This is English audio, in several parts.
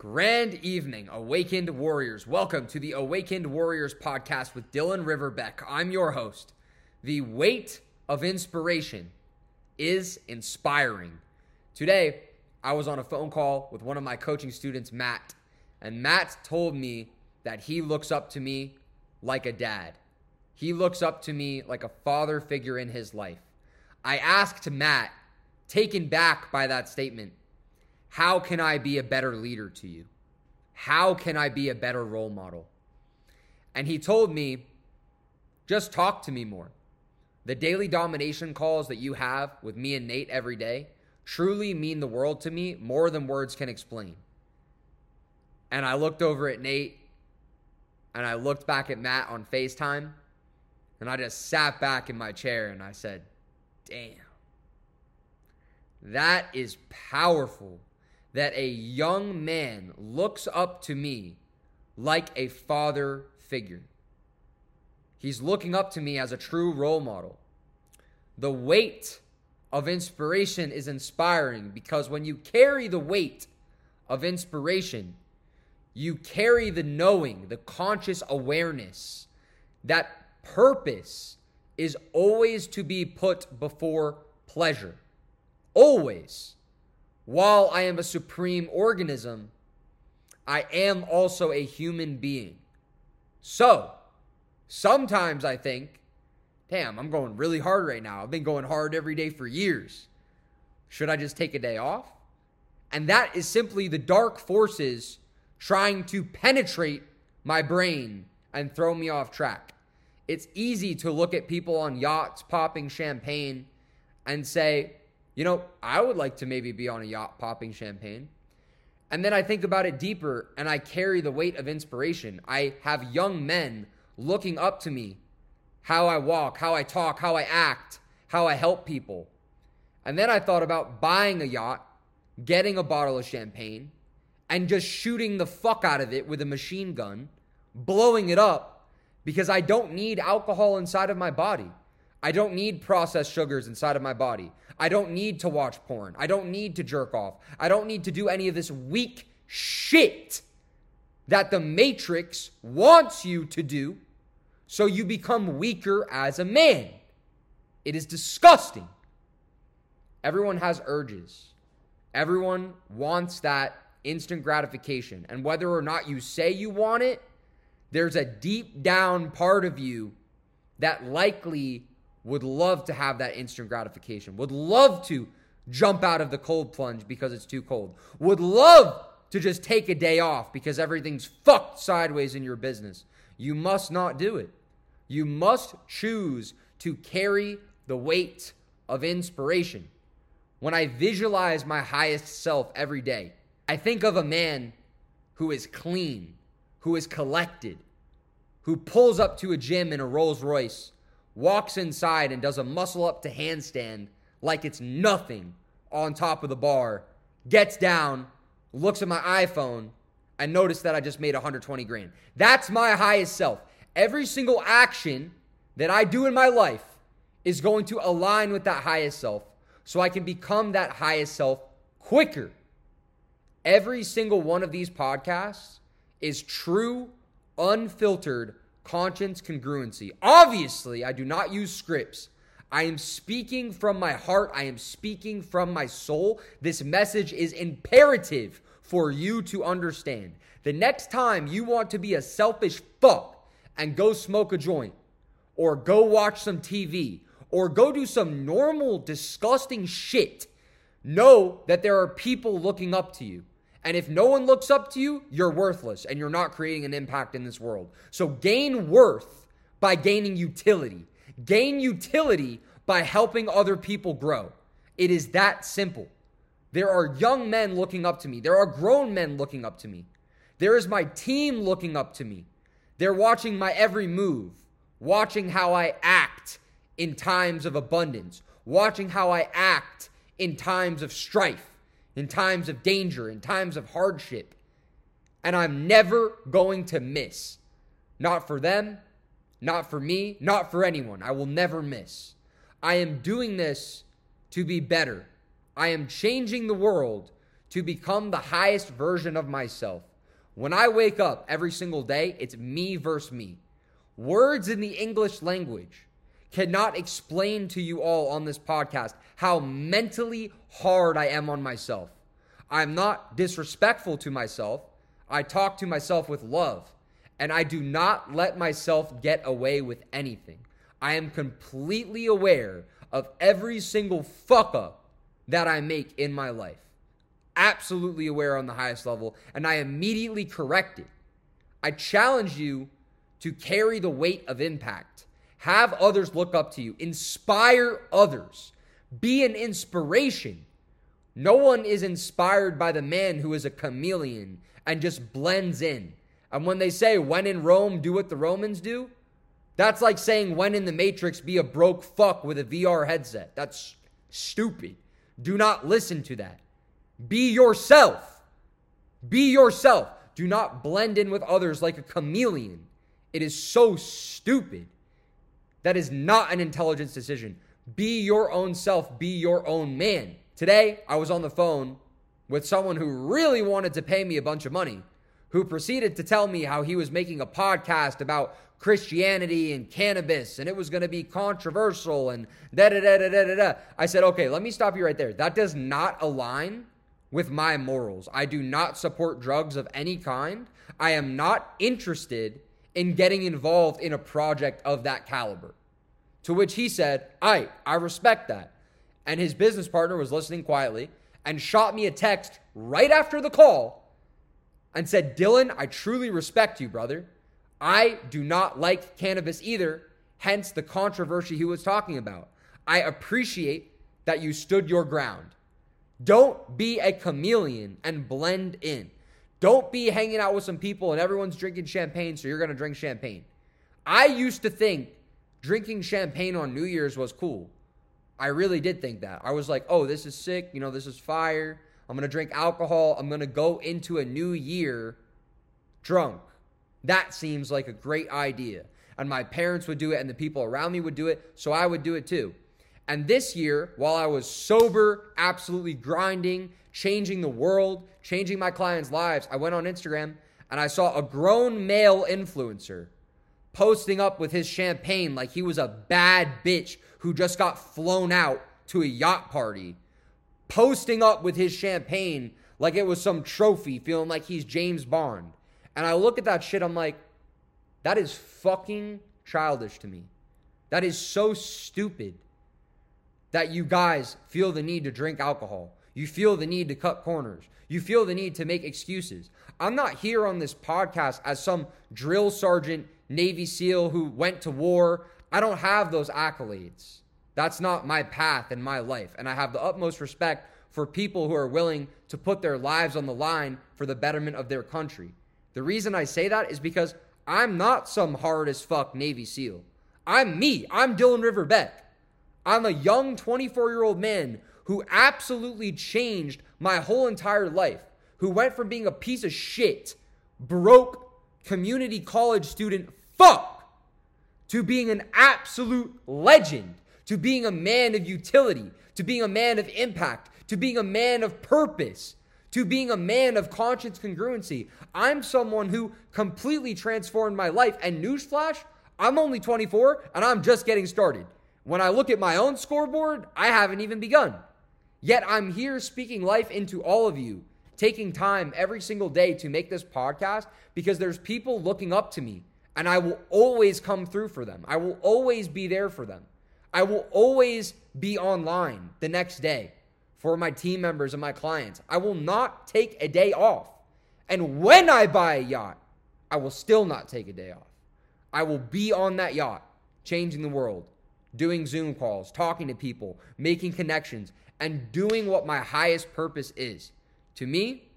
Grand evening, Awakened Warriors. Welcome to the Awakened Warriors podcast with Dylan Riverbeck. I'm your host. The weight of inspiration is inspiring. Today, I was on a phone call with one of my coaching students, Matt, and Matt told me that he looks up to me like a dad. He looks up to me like a father figure in his life. I asked Matt, taken back by that statement, how can I be a better leader to you? How can I be a better role model? And he told me, just talk to me more. The daily domination calls that you have with me and Nate every day truly mean the world to me more than words can explain. And I looked over at Nate and I looked back at Matt on FaceTime and I just sat back in my chair and I said, damn. That is powerful that a young man looks up to me like a father figure. He's looking up to me as a true role model. The weight of inspiration is inspiring because when you carry the weight of inspiration, you carry the knowing, the conscious awareness that purpose is always to be put before pleasure. Always. While I am a supreme organism, I am also a human being. So, sometimes I think, damn, I'm going really hard right now. I've been going hard every day for years. Should I just take a day off? And that is simply the dark forces trying to penetrate my brain and throw me off track. It's easy to look at people on yachts popping champagne and say, you know, I would like to maybe be on a yacht popping champagne. And then I think about it deeper and I carry the weight of inspiration. I have young men looking up to me, how I walk, how I talk, how I act, how I help people. And then I thought about buying a yacht, getting a bottle of champagne, and just shooting the fuck out of it with a machine gun, blowing it up because I don't need alcohol inside of my body. I don't need processed sugars inside of my body. I don't need to watch porn. I don't need to jerk off. I don't need to do any of this weak shit that the Matrix wants you to do so you become weaker as a man. It is disgusting. Everyone has urges. Everyone wants that instant gratification. And whether or not you say you want it, there's a deep down part of you that likely would love to have that instant gratification, would love to jump out of the cold plunge because it's too cold, would love to just take a day off because everything's fucked sideways in your business. You must not do it. You must choose to carry the weight of inspiration. When I visualize my highest self every day, I think of a man who is clean, who is collected, who pulls up to a gym in a Rolls Royce walks inside and does a muscle up to handstand like it's nothing on top of the bar, gets down, looks at my iPhone, and notice that I just made 120 grand. That's my highest self. Every single action that I do in my life is going to align with that highest self so I can become that highest self quicker. Every single one of these podcasts is true, unfiltered conscience congruency. Obviously, I do not use scripts. I am speaking from my heart. I am speaking from my soul. This message is imperative for you to understand. The next time you want to be a selfish fuck and go smoke a joint, or go watch some TV, or go do some normal, disgusting shit, know that there are people looking up to you. And if no one looks up to you, you're worthless and you're not creating an impact in this world. So gain worth by gaining utility. Gain utility by helping other people grow. It is that simple. There are young men looking up to me. There are grown men looking up to me. There is my team looking up to me. They're watching my every move, watching how I act in times of abundance, watching how I act in times of strife in times of danger, in times of hardship. And I'm never going to miss. Not for them, not for me, not for anyone. I will never miss. I am doing this to be better. I am changing the world to become the highest version of myself. When I wake up every single day, it's me versus me. Words in the English language cannot explain to you all on this podcast how mentally hard I am on myself. I'm not disrespectful to myself. I talk to myself with love, and I do not let myself get away with anything. I am completely aware of every single fuck up that I make in my life. Absolutely aware on the highest level, and I immediately correct it. I challenge you to carry the weight of impact. Have others look up to you. Inspire others. Be an inspiration. No one is inspired by the man who is a chameleon and just blends in. And when they say, when in Rome, do what the Romans do, that's like saying, when in the Matrix, be a broke fuck with a VR headset. That's stupid. Do not listen to that. Be yourself. Be yourself. Do not blend in with others like a chameleon. It is so stupid. That is not an intelligence decision. Be your own self, be your own man. Today, I was on the phone with someone who really wanted to pay me a bunch of money, who proceeded to tell me how he was making a podcast about Christianity and cannabis and it was going to be controversial and da da da da da da. I said, okay, let me stop you right there. That does not align with my morals. I do not support drugs of any kind. I am not interested in getting involved in a project of that caliber. To which he said, I, I respect that. And his business partner was listening quietly and shot me a text right after the call and said, Dylan, I truly respect you, brother. I do not like cannabis either, hence the controversy he was talking about. I appreciate that you stood your ground. Don't be a chameleon and blend in. Don't be hanging out with some people and everyone's drinking champagne, so you're going to drink champagne. I used to think drinking champagne on New Year's was cool. I really did think that. I was like, oh, this is sick. You know, this is fire. I'm going to drink alcohol. I'm going to go into a new year drunk. That seems like a great idea. And my parents would do it, and the people around me would do it, so I would do it too. And this year, while I was sober, absolutely grinding, changing the world, changing my clients' lives, I went on Instagram and I saw a grown male influencer posting up with his champagne like he was a bad bitch who just got flown out to a yacht party, posting up with his champagne like it was some trophy, feeling like he's James Bond. And I look at that shit, I'm like, that is fucking childish to me. That is so stupid that you guys feel the need to drink alcohol. You feel the need to cut corners. You feel the need to make excuses. I'm not here on this podcast as some drill sergeant, Navy SEAL who went to war. I don't have those accolades. That's not my path in my life. And I have the utmost respect for people who are willing to put their lives on the line for the betterment of their country. The reason I say that is because I'm not some hard as fuck Navy SEAL. I'm me. I'm Dylan Riverbeck. I'm a young 24 year old man who absolutely changed my whole entire life, who went from being a piece of shit, broke community college student fuck, to being an absolute legend, to being a man of utility, to being a man of impact, to being a man of purpose, to being a man of conscience congruency. I'm someone who completely transformed my life. And newsflash, I'm only 24 and I'm just getting started. When I look at my own scoreboard, I haven't even begun. Yet I'm here speaking life into all of you, taking time every single day to make this podcast because there's people looking up to me and I will always come through for them. I will always be there for them. I will always be online the next day for my team members and my clients. I will not take a day off. And when I buy a yacht, I will still not take a day off. I will be on that yacht, changing the world doing Zoom calls, talking to people, making connections, and doing what my highest purpose is. To me,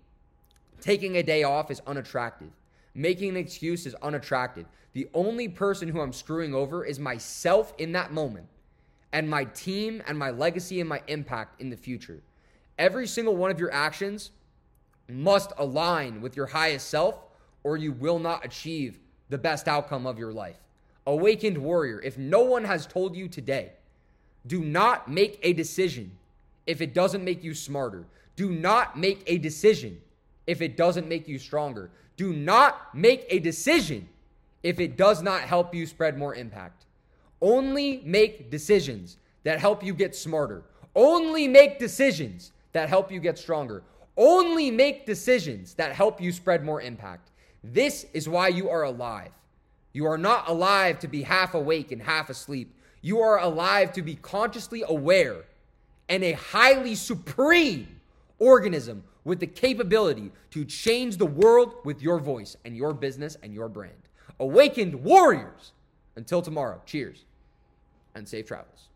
taking a day off is unattractive. Making an excuse is unattractive. The only person who I'm screwing over is myself in that moment and my team and my legacy and my impact in the future. Every single one of your actions must align with your highest self, or you will not achieve the best outcome of your life. Awakened warrior, if no one has told you today, do not make a decision if it doesn't make you smarter. Do not make a decision if it doesn't make you stronger. Do not make a decision if it does not help you spread more impact. Only make decisions that help you get smarter. Only make decisions that help you get stronger. Only make decisions that help you spread more impact. This is why you are alive. You are not alive to be half awake and half asleep. You are alive to be consciously aware and a highly supreme organism with the capability to change the world with your voice and your business and your brand. Awakened warriors. Until tomorrow, cheers and safe travels.